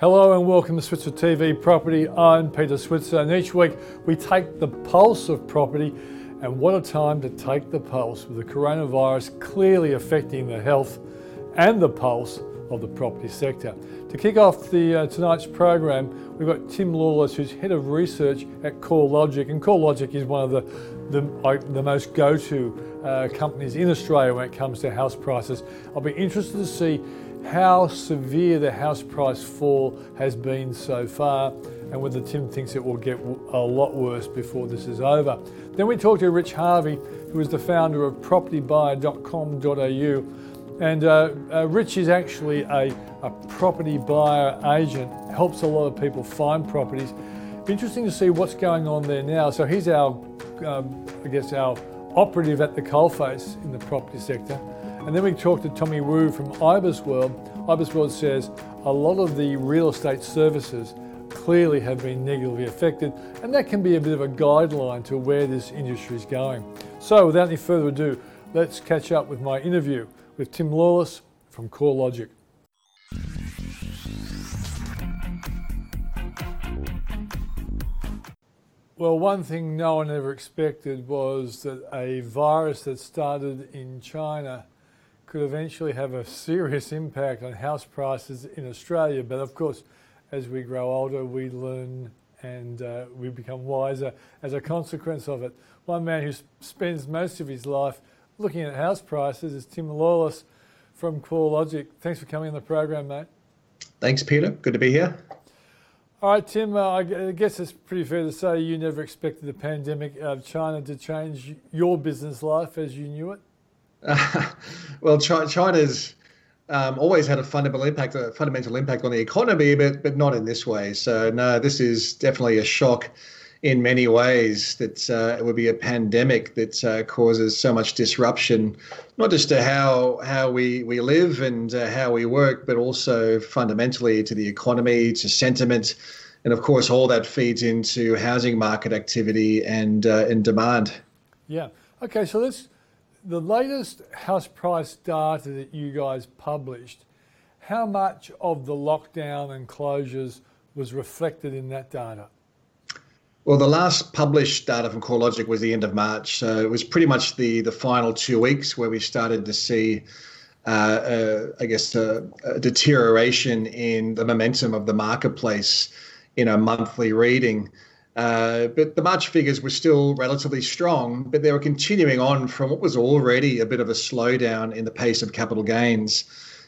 Hello and welcome to Switzer TV Property. I'm Peter Switzer, and each week we take the pulse of property. And what a time to take the pulse with the coronavirus clearly affecting the health and the pulse of the property sector. To kick off the uh, tonight's program, we've got Tim Lawless, who's head of research at CoreLogic, and CoreLogic is one of the the, the most go-to uh, companies in Australia when it comes to house prices. I'll be interested to see how severe the house price fall has been so far and whether Tim thinks it will get a lot worse before this is over. Then we talked to Rich Harvey, who is the founder of propertybuyer.com.au. And uh, uh, Rich is actually a, a property buyer agent, helps a lot of people find properties. Interesting to see what's going on there now. So he's our, um, I guess, our operative at the coalface in the property sector. And then we talked to Tommy Wu from IBISWorld. Ibis World says a lot of the real estate services clearly have been negatively affected, and that can be a bit of a guideline to where this industry is going. So, without any further ado, let's catch up with my interview with Tim Lawless from CoreLogic. Well, one thing no one ever expected was that a virus that started in China could eventually have a serious impact on house prices in Australia. But of course, as we grow older, we learn and uh, we become wiser as a consequence of it. One man who spends most of his life looking at house prices is Tim Lawless from CoreLogic. Thanks for coming on the program, mate. Thanks, Peter. Good to be here. All right, Tim, uh, I guess it's pretty fair to say you never expected the pandemic of China to change your business life as you knew it. well, China's um, always had a fundamental impact, a fundamental impact on the economy, but but not in this way. So no, this is definitely a shock in many ways. That uh, it would be a pandemic that uh, causes so much disruption, not just to how how we we live and uh, how we work, but also fundamentally to the economy, to sentiment, and of course all that feeds into housing market activity and uh, and demand. Yeah. Okay. So let's the latest house price data that you guys published, how much of the lockdown and closures was reflected in that data? Well, the last published data from CoreLogic was the end of March, so it was pretty much the the final two weeks where we started to see, uh, uh, I guess, a deterioration in the momentum of the marketplace in a monthly reading. Uh, but the March figures were still relatively strong, but they were continuing on from what was already a bit of a slowdown in the pace of capital gains.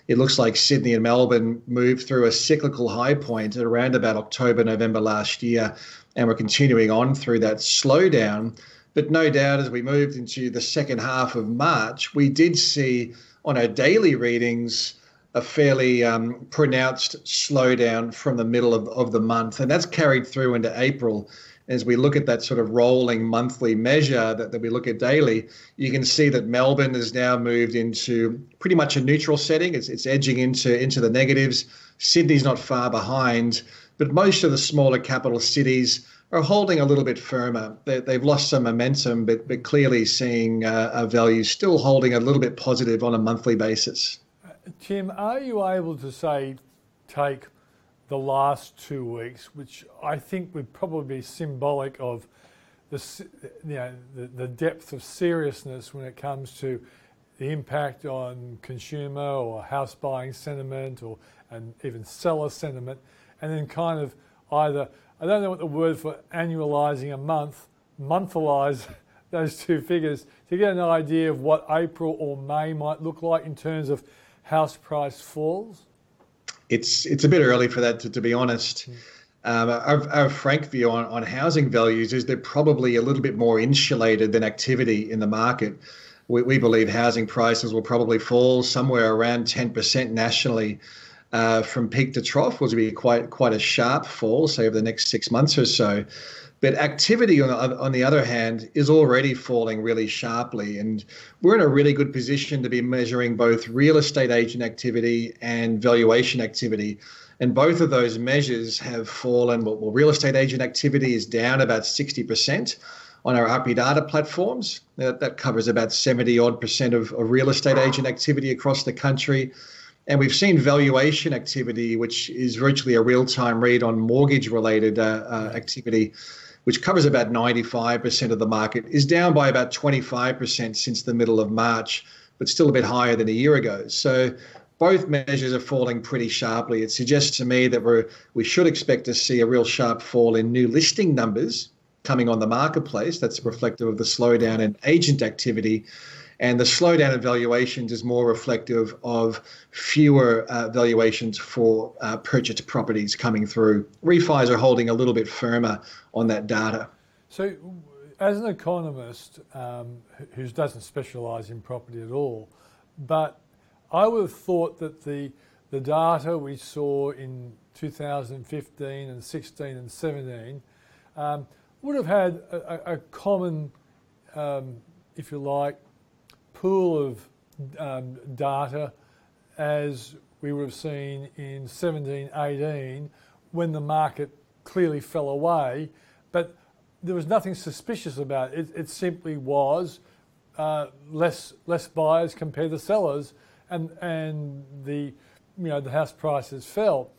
It looks like Sydney and Melbourne moved through a cyclical high point at around about October, November last year, and we're continuing on through that slowdown. But no doubt, as we moved into the second half of March, we did see on our daily readings a fairly um, pronounced slowdown from the middle of, of the month. And that's carried through into April. As we look at that sort of rolling monthly measure that, that we look at daily, you can see that Melbourne has now moved into pretty much a neutral setting. It's, it's edging into, into the negatives. Sydney's not far behind, but most of the smaller capital cities are holding a little bit firmer. They, have lost some momentum, but, but clearly seeing uh, a value still holding a little bit positive on a monthly basis. Tim, are you able to say, take the last two weeks, which I think would probably be symbolic of the, you know, the, the depth of seriousness when it comes to the impact on consumer or house buying sentiment or and even seller sentiment, and then kind of either I don't know what the word for annualizing a month, monthalize those two figures to get an idea of what April or May might look like in terms of house price falls? It's it's a bit early for that, to, to be honest. Mm. Um, our, our, frank view on, on housing values is they're probably a little bit more insulated than activity in the market. We, we believe housing prices will probably fall somewhere around 10% nationally uh, from peak to trough, which will be quite quite a sharp fall, say over the next six months or so. But activity, on the, on the other hand, is already falling really sharply. And we're in a really good position to be measuring both real estate agent activity and valuation activity. And both of those measures have fallen. Well, real estate agent activity is down about 60% on our RP data platforms. That, that covers about 70 odd percent of, of real estate agent activity across the country And we've seen valuation activity, which is virtually a real time read on mortgage related uh, uh, activity, which covers about 95% of the market, is down by about 25% since the middle of March, but still a bit higher than a year ago. So both measures are falling pretty sharply. It suggests to me that we're, we should expect to see a real sharp fall in new listing numbers coming on the marketplace. That's reflective of the slowdown in agent activity. And the slowdown in valuations is more reflective of fewer uh, valuations for uh, purchased properties coming through. Refis are holding a little bit firmer on that data. So, as an economist um, who doesn't specialise in property at all, but I would have thought that the the data we saw in 2015 and 16 and 17 um, would have had a, a common, um, if you like, pool of um, data as we would have seen in 17, 18 when the market clearly fell away. But there was nothing suspicious about it. It, it simply was uh, less less buyers compared to sellers and and the you know the house prices fell.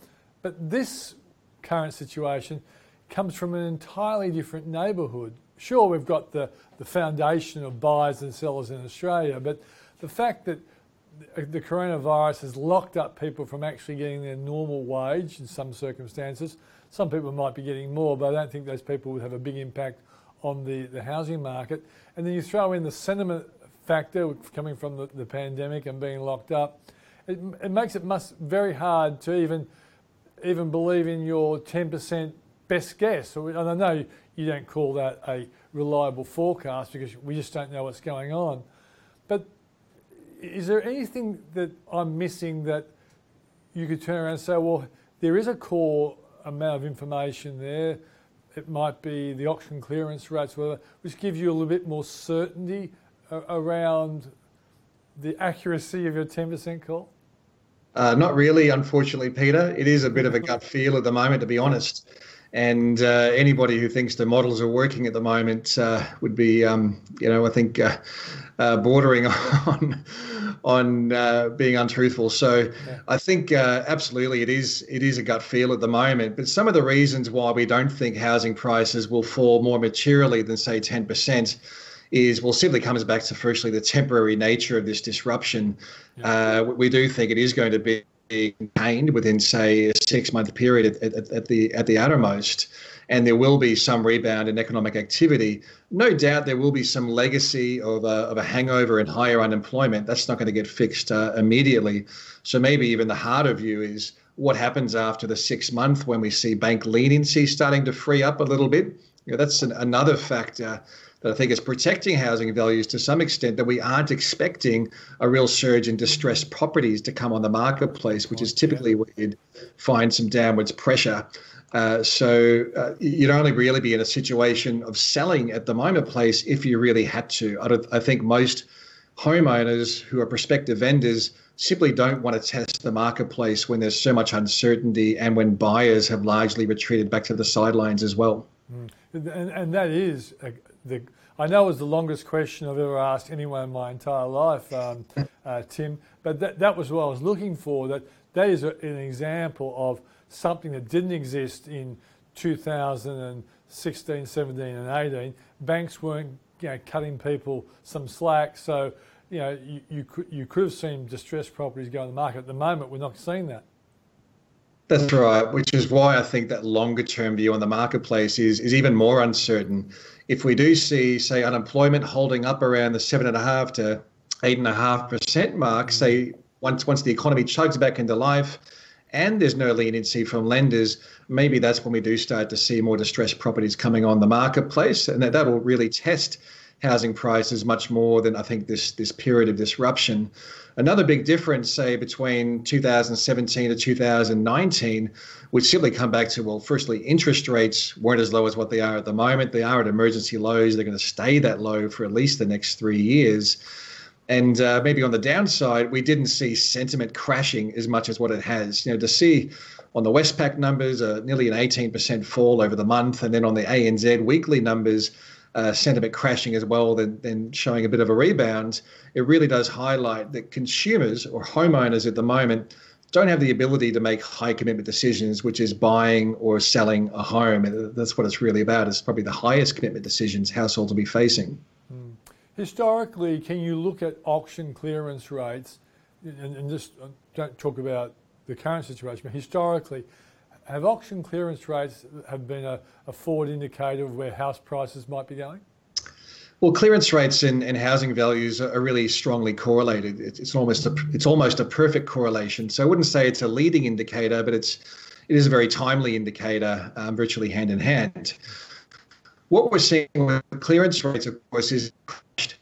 But this current situation comes from an entirely different neighbourhood. Sure, we've got the, the foundation of buyers and sellers in Australia, but the fact that the coronavirus has locked up people from actually getting their normal wage in some circumstances. Some people might be getting more, but I don't think those people would have a big impact on the, the housing market. And then you throw in the sentiment factor coming from the, the pandemic and being locked up, it, it makes it must very hard to even even believe in your 10% best guess. And I know you don't call that a reliable forecast because we just don't know what's going on. But is there anything that I'm missing that you could turn around and say, well, there is a core amount of information there. It might be the auction clearance rates, whatever, which gives you a little bit more certainty around the accuracy of your 10% call? Uh, not really, unfortunately, Peter. It is a bit of a gut feel at the moment, to be honest. And uh, anybody who thinks the models are working at the moment uh, would be, um, you know, I think uh, uh, bordering on on uh, being untruthful. So yeah. I think absolutely it is it is a gut feel at the moment. But some of the reasons why we don't think housing prices will fall more materially than say ten percent is well simply comes back to firstly the temporary nature of this disruption. Yeah. Uh, we do think it is going to be contained within say a six month period at, at, at, the at the uttermost and there will be some rebound in economic activity no doubt there will be some legacy of a, of a hangover and higher unemployment. That's not going to get fixed uh, immediately. So maybe even the harder view is what happens after the six month when we see bank leniency starting to free up a little bit. You know, that's an, another factor that I think is protecting housing values to some extent, that we aren't expecting a real surge in distressed properties to come on the marketplace, which is typically where you'd find some downwards pressure. Uh, so uh, you'd only really be in a situation of selling at the moment place if you really had to. I, I think most homeowners who are prospective vendors simply don't want to test the marketplace when there's so much uncertainty and when buyers have largely retreated back to the sidelines as well. Mm. And, and that is a, the, I know it was the longest question I've ever asked anyone in my entire life, um, uh, Tim, but that, that was what I was looking for. That that is a, an example of something that didn't exist in 2016, 17, and 18. Banks weren't you know, cutting people some slack, so you know you, you could you could have seen distressed properties go on the market. At the moment, we're not seeing that. That's right, which is why I think that longer term view on the marketplace is, is even more uncertain. If we do see, say, unemployment holding up around the seven and a half to eight and a half percent mark, mm. say once once the economy chugs back into life and there's no leniency from lenders, maybe that's when we do start to see more distressed properties coming on the marketplace. And that, that will really test housing prices much more than I think this this period of disruption. Another big difference, say, between 2017 to 2019, would simply come back to well, firstly, interest rates weren't as low as what they are at the moment. They are at emergency lows. They're going to stay that low for at least the next three years. And uh, maybe on the downside, we didn't see sentiment crashing as much as what it has. You know, to see on the Westpac numbers, uh, nearly an 18% fall over the month, and then on the ANZ weekly numbers, uh, sentiment crashing as well, then, then showing a bit of a rebound, it really does highlight that consumers or homeowners at the moment don't have the ability to make high commitment decisions, which is buying or selling a home. And That's what it's really about. It's probably the highest commitment decisions households will be facing. Mm. Historically, can you look at auction clearance rates and, and just uh, don't talk about the current situation, but historically, have auction clearance rates have been a, a forward indicator of where house prices might be going? Well, clearance rates and, and housing values are really strongly correlated. It's, it's almost a it's almost a perfect correlation. So I wouldn't say it's a leading indicator, but it's it is a very timely indicator, um, virtually hand in hand. What we're seeing with clearance rates, of course, is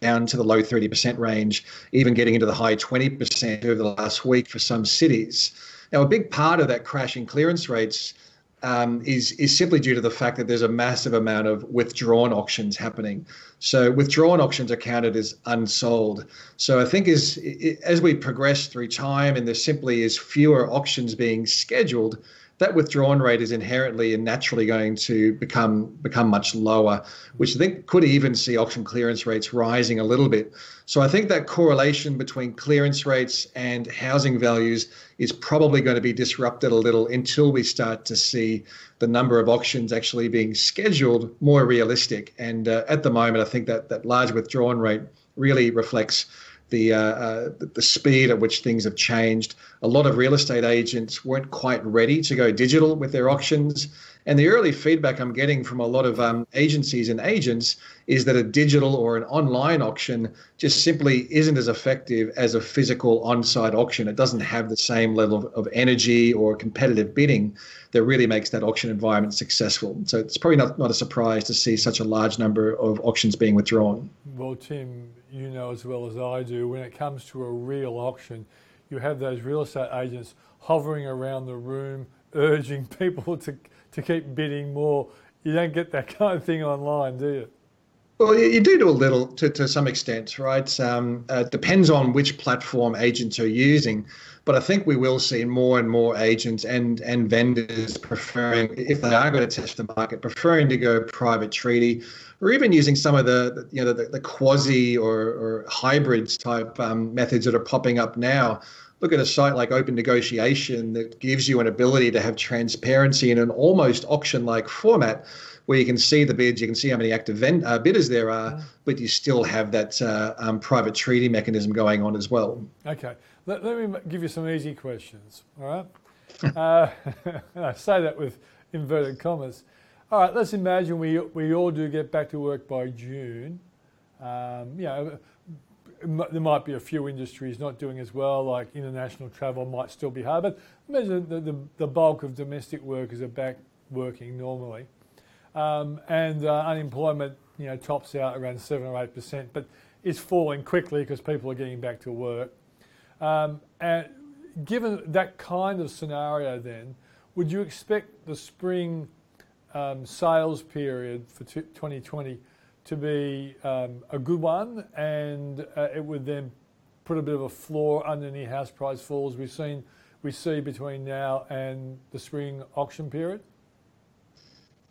down to the low 30% range, even getting into the high 20% over the last week for some cities. Now, a big part of that crash in clearance rates um, is is simply due to the fact that there's a massive amount of withdrawn auctions happening. So withdrawn auctions are counted as unsold. So I think as as we progress through time and there simply is fewer auctions being scheduled, that withdrawn rate is inherently and naturally going to become become much lower, which I think could even see auction clearance rates rising a little bit. So I think that correlation between clearance rates and housing values is probably going to be disrupted a little until we start to see the number of auctions actually being scheduled more realistic. And uh, at the moment, I think that that large withdrawn rate really reflects the, uh, uh, the speed at which things have changed. A lot of real estate agents weren't quite ready to go digital with their auctions. And the early feedback I'm getting from a lot of um, agencies and agents is that a digital or an online auction just simply isn't as effective as a physical on site auction. It doesn't have the same level of, of energy or competitive bidding that really makes that auction environment successful. So it's probably not, not a surprise to see such a large number of auctions being withdrawn. Well, Tim, you know as well as I do, when it comes to a real auction, you have those real estate agents hovering around the room, urging people to, to keep bidding more. You don't get that kind of thing online, do you? Well, you do do a little to, to some extent, right? Um, uh, depends on which platform agents are using. But I think we will see more and more agents and, and vendors preferring, if they are going to test the market, preferring to go private treaty or even using some of the, you know, the, the quasi or, or hybrids type um, methods that are popping up now look at a site like open negotiation that gives you an ability to have transparency in an almost auction like format where you can see the bids, you can see how many active vend- uh, bidders there are, yeah. but you still have that uh, um, private treaty mechanism going on as well. Okay, let, let me give you some easy questions. All right, uh, I say that with inverted commas. All right, let's imagine we we all do get back to work by June. Um, you know, there might be a few industries not doing as well, like international travel might still be hard, but imagine the, the, the bulk of domestic workers are back working normally. Um, and uh, unemployment, you know, tops out around seven or eight percent, but is falling quickly because people are getting back to work. Um, and given that kind of scenario, then would you expect the spring um, sales period for t- 2020 to be a good one, and uh, it would then put a bit of a floor under any house price falls we've seen we see between now and the spring auction period?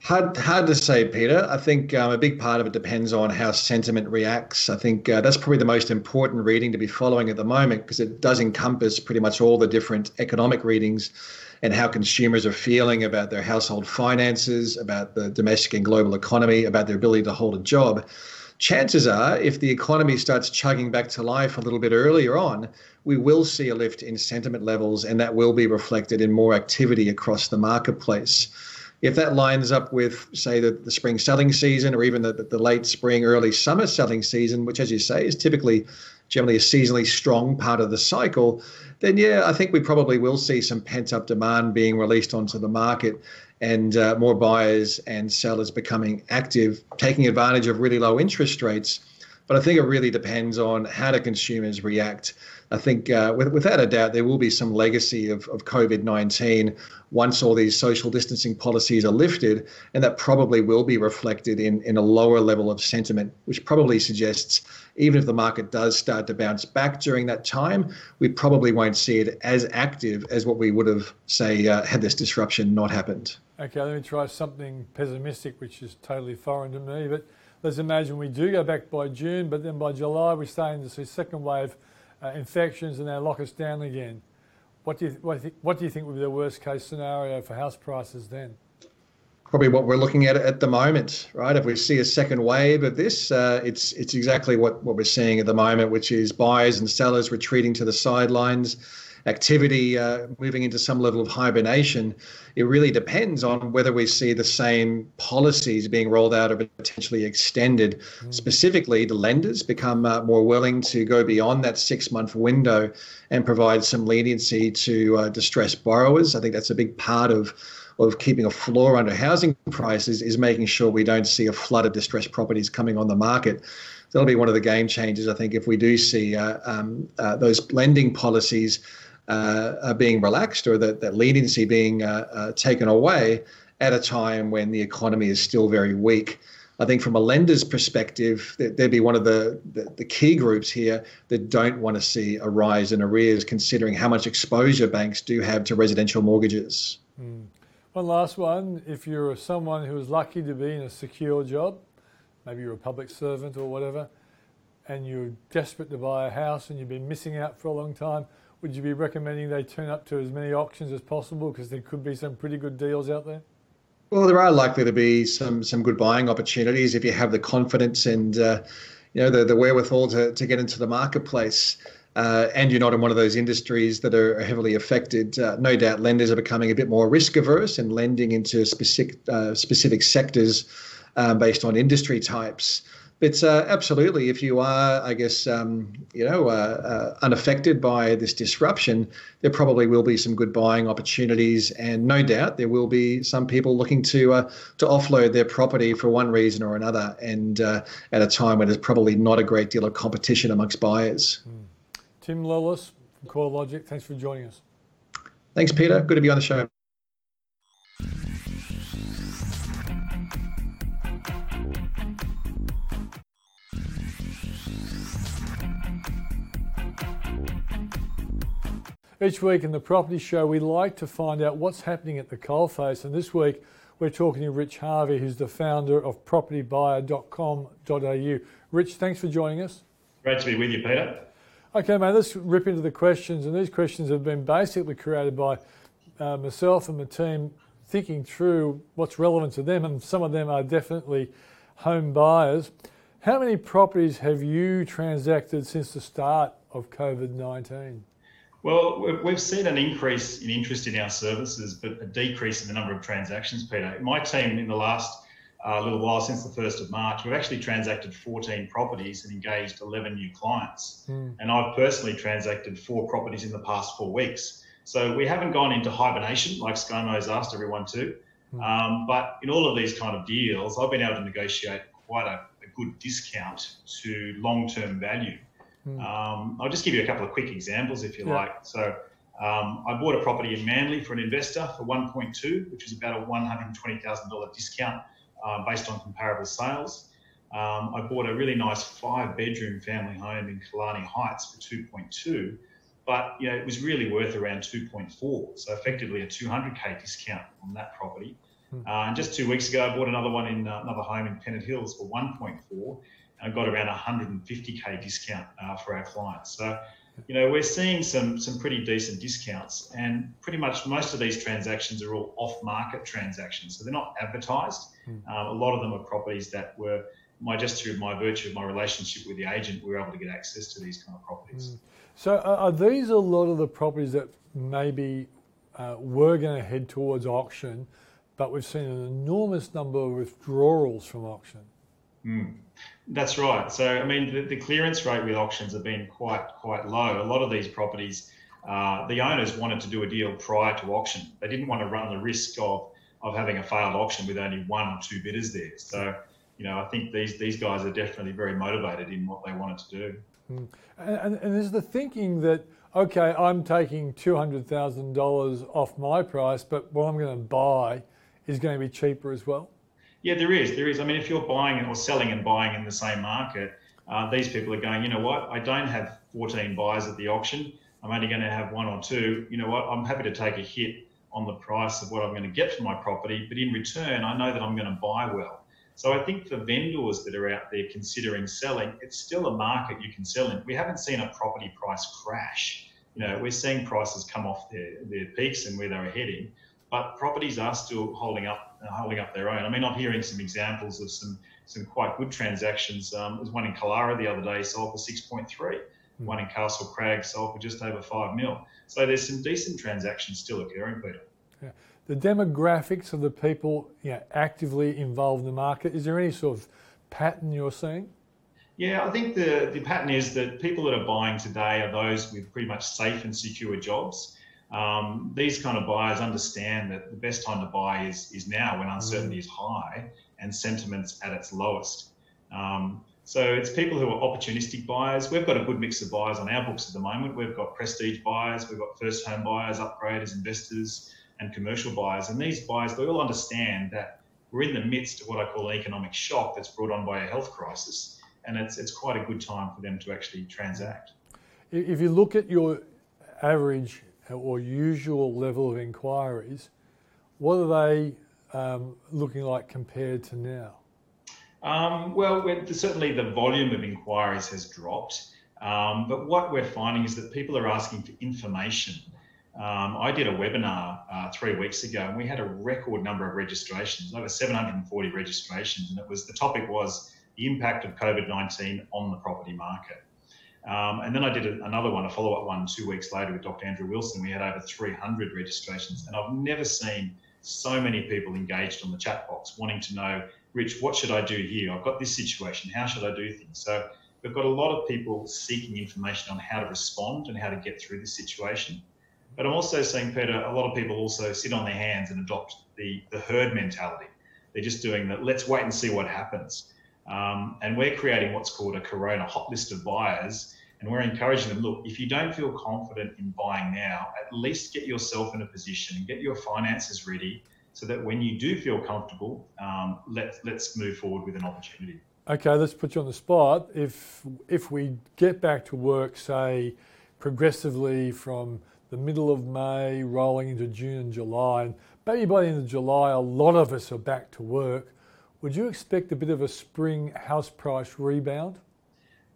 Hard, hard to say, Peter. I think um, a big part of it depends on how sentiment reacts. I think uh, that's probably the most important reading to be following at the moment because it does encompass pretty much all the different economic readings and how consumers are feeling about their household finances, about the domestic and global economy, about their ability to hold a job. Chances are, if the economy starts chugging back to life a little bit earlier on, we will see a lift in sentiment levels, and that will be reflected in more activity across the marketplace if that lines up with, say, the, the spring selling season or even the, the late spring, early summer selling season, which, as you say, is typically generally a seasonally strong part of the cycle, then yeah, I think we probably will see some pent up demand being released onto the market and uh, more buyers and sellers becoming active, taking advantage of really low interest rates. But I think it really depends on how do consumers react I think uh, with, without a doubt there will be some legacy of, of COVID 19 once all these social distancing policies are lifted, and that probably will be reflected in, in a lower level of sentiment, which probably suggests even if the market does start to bounce back during that time, we probably won't see it as active as what we would have, say, uh, had this disruption not happened. Okay, let me try something pessimistic, which is totally foreign to me, but let's imagine we do go back by June, but then by July we're starting to see second wave uh, infections and they lock us down again. What do, you, what, you, what do you think would be the worst case scenario for house prices then? Probably what we're looking at at the moment, right? If we see a second wave of this, uh, it's it's exactly what, what we're seeing at the moment, which is buyers and sellers retreating to the sidelines activity uh, moving into some level of hibernation, it really depends on whether we see the same policies being rolled out or potentially extended. Mm. Specifically, the lenders become uh, more willing to go beyond that six month window and provide some leniency to uh, distressed borrowers. I think that's a big part of of keeping a floor under housing prices is making sure we don't see a flood of distressed properties coming on the market that'll be one of the game changers. I think if we do see uh, um, uh, those lending policies uh, being relaxed or that, that leniency being uh, uh, taken away at a time when the economy is still very weak. I think from a lender's perspective, there'd be one of the, the, the, key groups here that don't want to see a rise in arrears, considering how much exposure banks do have to residential mortgages. Mm. One last one. If you're someone who is lucky to be in a secure job, maybe you're a public servant or whatever, and you're desperate to buy a house and you've been missing out for a long time, would you be recommending they turn up to as many auctions as possible because there could be some pretty good deals out there? Well, there are likely to be some some good buying opportunities if you have the confidence and uh, you know the the wherewithal to to get into the marketplace. Uh, and you're not in one of those industries that are heavily affected. Uh, no doubt, lenders are becoming a bit more risk averse and lending into specific uh, specific sectors um, based on industry types. But uh, absolutely, if you are, I guess, um, you know, uh, uh, unaffected by this disruption, there probably will be some good buying opportunities, and no doubt there will be some people looking to uh, to offload their property for one reason or another, and uh, at a time when there's probably not a great deal of competition amongst buyers. Mm. Tim Lawless from CoreLogic, thanks for joining us. Thanks, Peter. Good to be on the show. Each week in the Property Show, we like to find out what's happening at the coalface. And this week, we're talking to Rich Harvey, who's the founder of propertybuyer.com.au. Rich, thanks for joining us. Great to be with you, Peter. Okay, mate, let's rip into the questions. And these questions have been basically created by uh, myself and the team thinking through what's relevant to them. And some of them are definitely home buyers. How many properties have you transacted since the start of COVID 19? Well, we've seen an increase in interest in our services, but a decrease in the number of transactions, Peter. My team, in the last uh, little while since the 1st of March, we've actually transacted 14 properties and engaged 11 new clients. Mm. And I've personally transacted four properties in the past four weeks. So we haven't gone into hibernation like ScoMo's asked everyone to. Mm. Um, but in all of these kind of deals, I've been able to negotiate quite a, a good discount to long term value. Mm. Um, I'll just give you a couple of quick examples if you yeah. like. So um, I bought a property in Manly for an investor for 1.2, which is about a $120,000 discount uh, based on comparable sales. Um, I bought a really nice five bedroom family home in Killarney Heights for 2.2, but you know it was really worth around 2.4, so effectively a 200k discount on that property. Mm. Uh, and just two weeks ago, I bought another one in uh, another home in Pennant Hills for 1.4, and got around 150k discount uh, for our clients. So, you know, we're seeing some some pretty decent discounts, and pretty much most of these transactions are all off-market transactions, so they're not advertised. Mm. a lot of them are properties that were my just through my virtue of my relationship with the agent, we were able to get access to these kind of properties. Mm. So, are these a lot of the properties that maybe uh, were going to head towards auction, but we've seen an enormous number of withdrawals from auction? Mm. That's right. So, I mean, the, the, clearance rate with auctions have been quite quite low. A lot of these properties, uh, the owners wanted to do a deal prior to auction. They didn't want to run the risk of of having a failed auction with only one or two bidders there. So, you know, I think these these guys are definitely very motivated in what they wanted to do. Mm. And, and there's the thinking that okay, I'm taking two hundred thousand dollars off my price, but what I'm going to buy is going to be cheaper as well. Yeah, there is. There is. I mean, if you're buying or selling and buying in the same market, uh, these people are going, you know what? I don't have 14 buyers at the auction. I'm only going to have one or two. You know what? I'm happy to take a hit on the price of what I'm going to get for my property, but in return, I know that I'm going to buy well. So I think for vendors that are out there considering selling, it's still a market you can sell in. We haven't seen a property price crash. You know, we're seeing prices come off their, their peaks and where they were heading, but properties are still holding up holding up their own. I mean, I'm hearing some examples of some some quite good transactions. Um, there was one in Killara the other day sold for 6.3. Mm. One in Castlecrag sold for just over five mil. So there's some decent transactions still occurring, Peter. Yeah the demographics of the people you know, actively involved in the market, is there any sort of pattern you're seeing? Yeah, I think the, the pattern is that people that are buying today are those with pretty much safe and secure jobs. Um, these kind of buyers understand that the best time to buy is, is now when uncertainty mm. is high and sentiment's at its lowest. Um, so it's people who are opportunistic buyers. We've got a good mix of buyers on our books at the moment. We've got prestige buyers, we've got first home buyers, upgraders, investors and commercial buyers. And these buyers, they all understand that we're in the midst of what I call an economic shock that's brought on by a health crisis. And it's, it's quite a good time for them to actually transact. If you look at your average or usual level of inquiries, what are they um, looking like compared to now? Um, well, certainly the volume of inquiries has dropped. Um, but what we're finding is that people are asking for information. Um, I did a webinar uh, three weeks ago, and we had a record number of registrations, over 740 registrations, and it was the topic was the impact of COVID 19 on the property market. Um, and then I did a, another one, a follow up one, two weeks later with Dr. Andrew Wilson. We had over 300 registrations, and I've never seen so many people engaged on the chat box wanting to know, Rich, what should I do here? I've got this situation. How should I do things? So we've got a lot of people seeking information on how to respond and how to get through this situation. But I'm also seeing, Peter, a lot of people also sit on their hands and adopt the, the herd mentality. They're just doing that, let's wait and see what happens. Um, and we're creating what's called a Corona hot list of buyers. And we're encouraging them look, if you don't feel confident in buying now, at least get yourself in a position and get your finances ready so that when you do feel comfortable, um, let, let's move forward with an opportunity. Okay, let's put you on the spot. If, if we get back to work, say, progressively from the middle of May, rolling into June and July. And maybe by the end of July, a lot of us are back to work. Would you expect a bit of a spring house price rebound?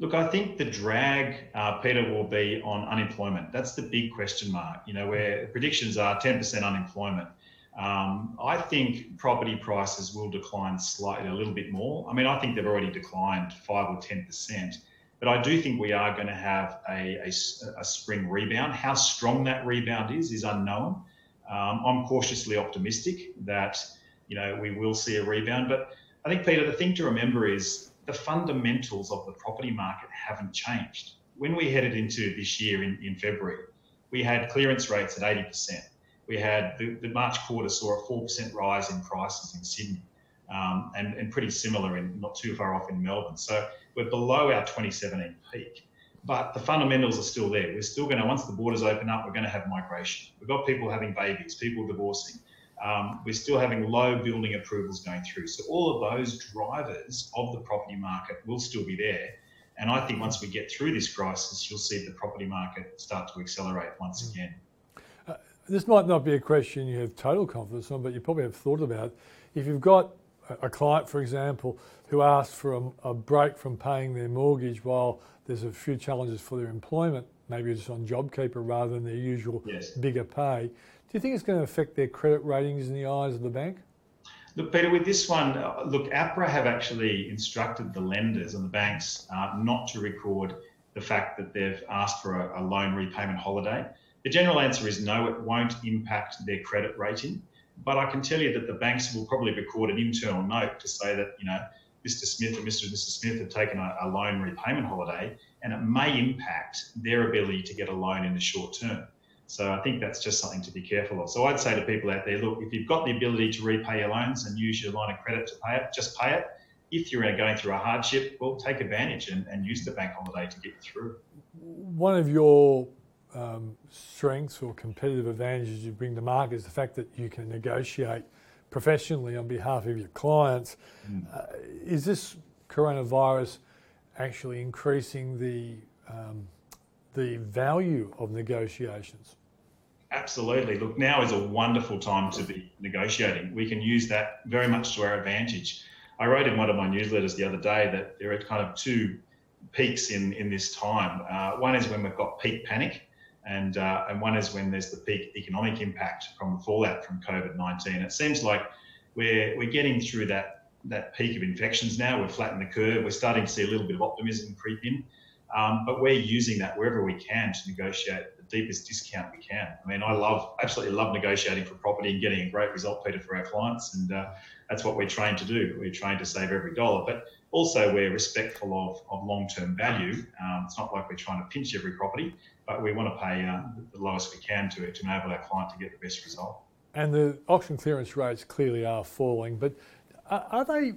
Look, I think the drag, uh, Peter, will be on unemployment. That's the big question mark. You know, where predictions are 10% unemployment. Um, I think property prices will decline slightly, a little bit more. I mean, I think they've already declined five or 10%. But I do think we are going to have a, a, a spring rebound. How strong that rebound is is unknown. Um, I'm cautiously optimistic that you know we will see a rebound. But I think Peter, the thing to remember is the fundamentals of the property market haven't changed. When we headed into this year in, in February, we had clearance rates at 80%. We had the, the March quarter saw a 4% rise in prices in Sydney um, and, and pretty similar in not too far off in Melbourne. So we're below our 2017 peak, but the fundamentals are still there. We're still going to, once the borders open up, we're going to have migration. We've got people having babies, people divorcing. Um, we're still having low building approvals going through. So all of those drivers of the property market will still be there. And I think once we get through this crisis, you'll see the property market start to accelerate once mm. again. Uh, this might not be a question you have total confidence on, but you probably have thought about. If you've got a client, for example, who asks for a, a, break from paying their mortgage while there's a few challenges for their employment, maybe it's on JobKeeper rather than their usual yes. bigger pay. Do you think it's going to affect their credit ratings in the eyes of the bank? Look, Peter, with this one, uh, look, APRA have actually instructed the lenders and the banks uh, not to record the fact that they've asked for a, a loan repayment holiday. The general answer is no, it won't impact their credit rating. But I can tell you that the banks will probably record an internal note to say that, you know, Mr. Smith or Mr. and Mrs. Smith have taken a, a loan repayment holiday and it may impact their ability to get a loan in the short term. So I think that's just something to be careful of. So I'd say to people out there, look, if you've got the ability to repay your loans and use your line of credit to pay it, just pay it. If you're going through a hardship, well, take advantage and, and use the bank holiday to get you through. One of your um, strengths or competitive advantages you bring to market is the fact that you can negotiate professionally on behalf of your clients. Mm. Uh, is this coronavirus actually increasing the um, the value of negotiations? Absolutely. Look, now is a wonderful time to be negotiating. We can use that very much to our advantage. I wrote in one of my newsletters the other day that there are kind of two peaks in, in this time. Uh, one is when we've got peak panic, and, uh, and one is when there's the peak economic impact from the fallout from COVID 19. It seems like we're, we're getting through that, that peak of infections now. We're flattening the curve. We're starting to see a little bit of optimism creep in. Um, but we're using that wherever we can to negotiate deepest discount we can. I mean, I love, absolutely love negotiating for property and getting a great result, Peter, for our clients. And uh, that's what we're trained to do. We're trained to save every dollar. But also, we're respectful of, of long term value. Um, it's not like we're trying to pinch every property, but we want to pay uh, the lowest we can to, to enable our client to get the best result. And the auction clearance rates clearly are falling, but are they,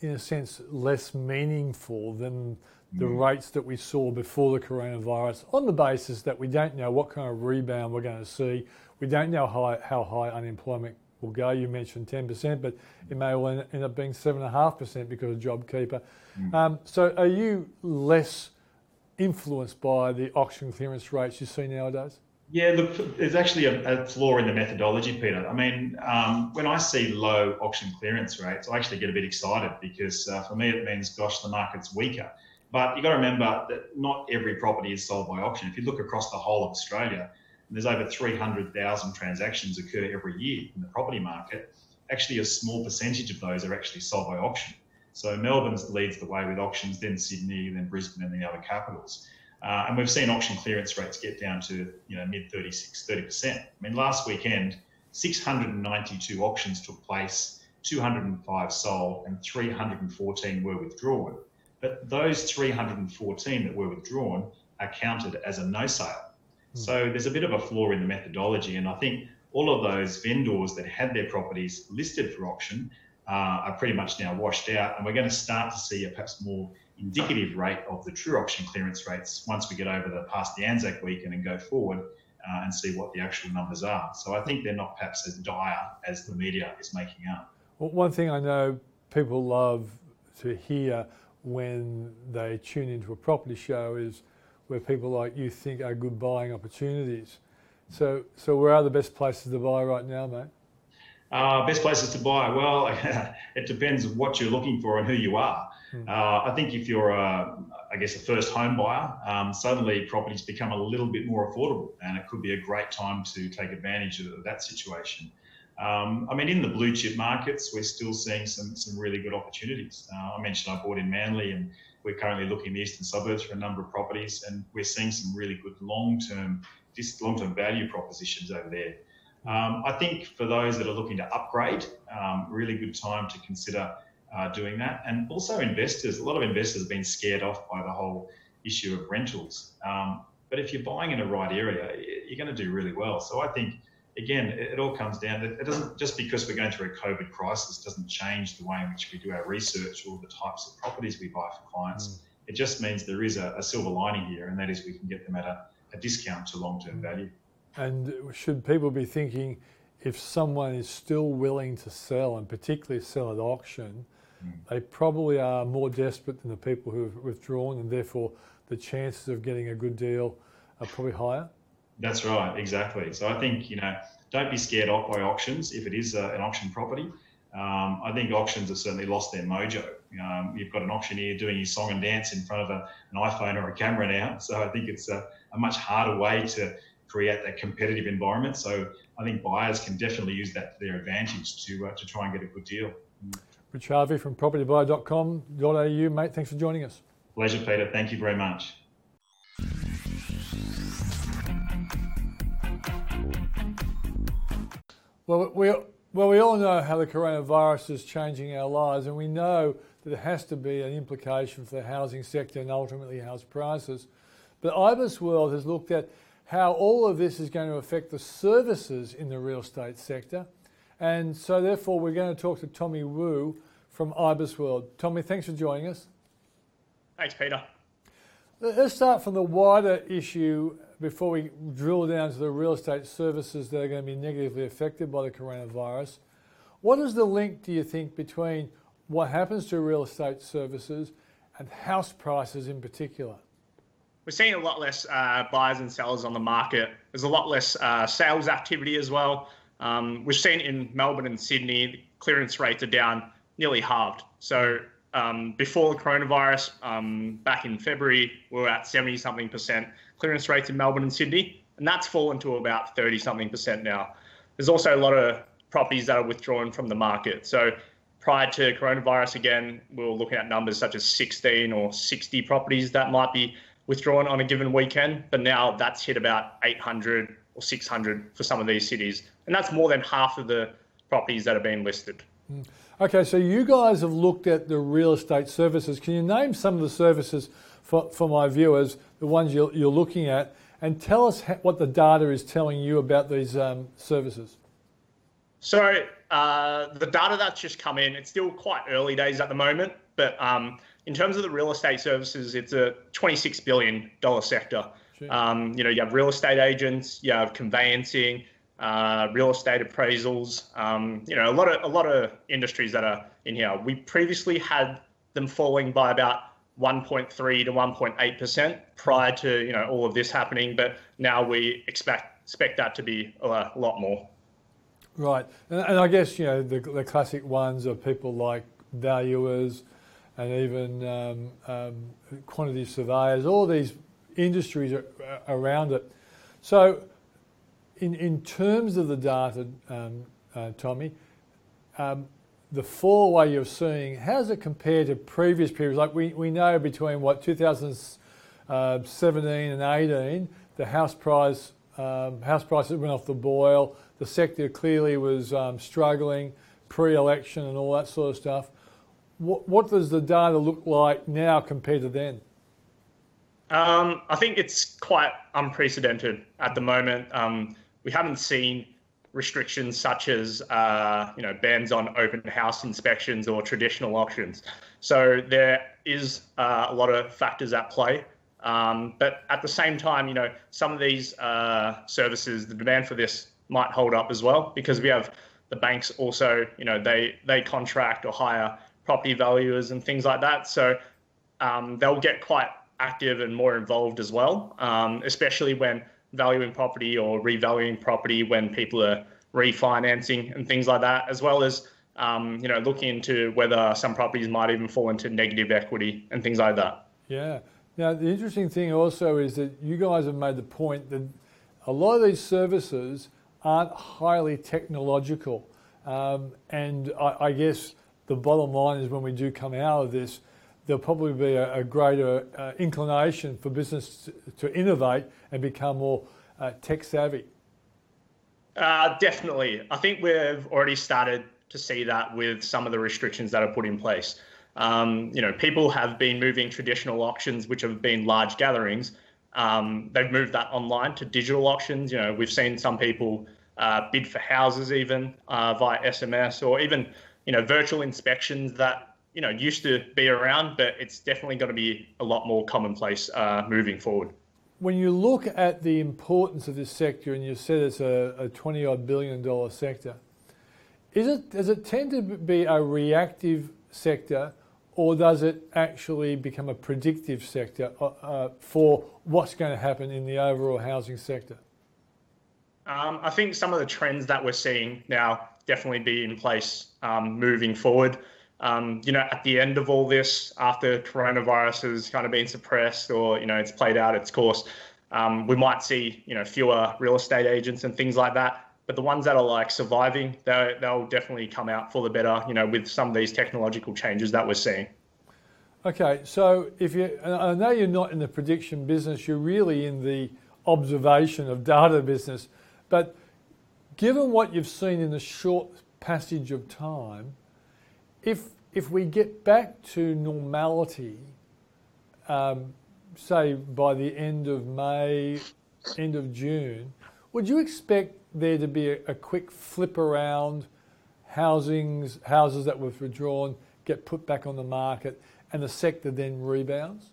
in a sense, less meaningful than the mm. rates that we saw before the coronavirus on the basis that we don't know what kind of rebound we're going to see? We don't know how, how high unemployment will go. You mentioned 10%, but it may well end up being 7.5% because of JobKeeper. Mm. Um, so are you less influenced by the auction clearance rates you see nowadays? Yeah, look, there's actually a, a flaw in the methodology, Peter. I mean, um, when I see low auction clearance rates, I actually get a bit excited because uh, for me it means, gosh, the market's weaker. But you've got to remember that not every property is sold by auction. If you look across the whole of Australia, there's over 300,000 transactions occur every year in the property market. Actually, a small percentage of those are actually sold by auction. So Melbourne leads the way with auctions, then Sydney, then Brisbane, and the other capitals. Uh, and we've seen auction clearance rates get down to you know mid 36, 30%. I mean, last weekend, 692 auctions took place, 205 sold, and 314 were withdrawn. But those 314 that were withdrawn are counted as a no sale. Hmm. So there's a bit of a flaw in the methodology. And I think all of those vendors that had their properties listed for auction uh, are pretty much now washed out. And we're going to start to see a perhaps more indicative rate of the true auction clearance rates once we get over the past the Anzac weekend and go forward uh, and see what the actual numbers are. So I think they're not perhaps as dire as the media is making out. Well, one thing I know people love to hear when they tune into a property show is where people like you think are good buying opportunities. So, so where are the best places to buy right now, mate? Uh, best places to buy? Well, it depends what you're looking for and who you are. Hmm. Uh, I think if you're, a, I guess, a first home buyer, um, suddenly properties become a little bit more affordable, and it could be a great time to take advantage of that situation. Um, I mean, in the blue chip markets, we're still seeing some some really good opportunities. Uh, I mentioned I bought in Manly, and we're currently looking in the eastern suburbs for a number of properties, and we're seeing some really good long term long term value propositions over there. Um, I think for those that are looking to upgrade, um, really good time to consider uh, doing that. And also investors, a lot of investors have been scared off by the whole issue of rentals. Um, but if you're buying in the right area, you're going to do really well. So I think again, it, it, all comes down. It doesn't just because we're going through a COVID crisis doesn't change the way in which we do our research or the types of properties we buy for clients. Mm. It just means there is a, a, silver lining here, and that is we can get them at a, a discount to long-term value. And should people be thinking if someone is still willing to sell, and particularly sell at auction, mm. they probably are more desperate than the people who have withdrawn, and therefore the chances of getting a good deal are probably higher? That's right, exactly. So I think you know, don't be scared off by auctions if it is a, an auction property. Um, I think auctions have certainly lost their mojo. Um, you've got an auctioneer doing his song and dance in front of a, an iPhone or a camera now, so I think it's a, a much harder way to create that competitive environment. So I think buyers can definitely use that to their advantage to uh, to try and get a good deal. Rich Harvey from propertybuyer.com.au, mate. Thanks for joining us. Pleasure, Peter. Thank you very much. Well, we, well, we all know how the coronavirus is changing our lives, and we know that it has to be an implication for the housing sector and ultimately house prices. But IBISWorld has looked at how all of this is going to affect the services in the real estate sector. And so, therefore, we're going to talk to Tommy Wu from IBISWorld. Tommy, thanks for joining us. Thanks, Peter. Let's start from the wider issue before we drill down to the real estate services that are going to be negatively affected by the coronavirus, what is the link, do you think, between what happens to real estate services and house prices in particular? We're seeing a lot less uh, buyers and sellers on the market. There's a lot less uh, sales activity as well. Um, we've seen in Melbourne and Sydney, clearance rates are down nearly halved. So um, before the coronavirus, um, back in February, we were at 70 something percent clearance rates in Melbourne and Sydney, and that's fallen to about 30 something percent now. There's also a lot of properties that are withdrawn from the market. So prior to coronavirus, again, we were looking at numbers such as 16 or 60 properties that might be withdrawn on a given weekend, but now that's hit about 800 or 600 for some of these cities, and that's more than half of the properties that have been listed. Mm. Okay, so you guys have looked at the real estate services. Can you name some of the services for, for my viewers, the ones you're, you're looking at, and tell us what the data is telling you about these um, services? So uh, the data that's just come in, it's still quite early days at the moment, but um, in terms of the real estate services, it's a $26 billion sector. Um, you know, you have real estate agents, you have conveyancing, uh, real estate appraisals. Um, you know, a lot of a lot of industries that are in here. We previously had them falling by about 1.3 to 1.8 percent prior to you know all of this happening, but now we expect expect that to be a lot more. Right, and, and I guess you know the, the classic ones are people like valuers and even um, um, quantity surveyors. All these industries are, around it. So in, in terms of the data, um, uh, Tommy, um, the fall away you're seeing, how does it compare to previous periods? Like we, we know between what 2017 and 18, the house price um, house prices went off the boil. The sector clearly was um, struggling pre-election and all that sort of stuff. What, what does the data look like now compared to then? Um, I think it's quite unprecedented at the moment. We haven't seen restrictions such as uh, you know bans on open house inspections or traditional auctions. So there is uh, a lot of factors at play. Um, but at the same time, you know, some of these uh, services, the demand for this might hold up as well because we have the banks also, you know, they they contract or hire property valuers and things like that. So um, they'll get quite active and more involved as well, um, especially when valuing property or revaluing property when people are refinancing and things like that, as well as um, you know looking into whether some properties might even fall into negative equity and things like that. Yeah. Now the interesting thing also is that you guys have made the point that a lot of these services aren't highly technological, um, and I, I guess the bottom line is when we do come out of this, there'll probably be a, greater uh, inclination for business to, to, innovate and become more uh, tech savvy. Uh, definitely. I think we've already started to see that with some of the restrictions that are put in place. Um, you know, people have been moving traditional auctions, which have been large gatherings. Um, they've moved that online to digital auctions. You know, we've seen some people uh, bid for houses even uh, via SMS or even you know virtual inspections that you know used to be around, but it's definitely going to be a lot more commonplace uh, moving forward. When you look at the importance of this sector, and you said it's a, a twenty odd billion dollar sector, is it does it tend to be a reactive sector, or does it actually become a predictive sector uh, uh for what's going to happen in the overall housing sector? Um, I think some of the trends that we're seeing now definitely be in place um, moving forward. Um, you know, at the end of all this, after coronavirus has kind of been suppressed or, you know, it's played out its course, um, we might see, you know, fewer real estate agents and things like that. But the ones that are like surviving, they'll definitely come out for the better, you know, with some of these technological changes that we're seeing. Okay, so if you, I know you're not in the prediction business, you're really in the observation of data business, but given what you've seen in the short passage of time, if if we get back to normality, um, say by the end of May, end of June, would you expect there to be a, a quick flip around? Housings, houses that were withdrawn get put back on the market, and the sector then rebounds.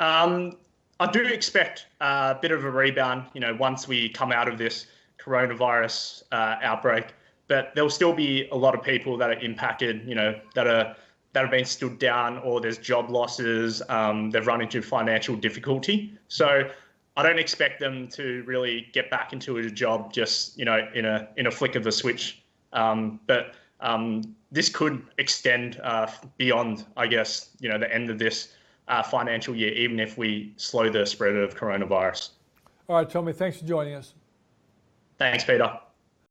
Um, I do expect a bit of a rebound. You know, once we come out of this coronavirus uh, outbreak, but there'll still be a lot of people that are impacted. You know, that are that have been stood down, or there's job losses. Um, they've run into financial difficulty. So I don't expect them to really get back into a job just you know in a in a flick of a switch. Um, but um, this could extend uh, beyond, I guess, you know, the end of this uh, financial year, even if we slow the spread of coronavirus. All right, Tommy, thanks for joining us. Thanks, Peter.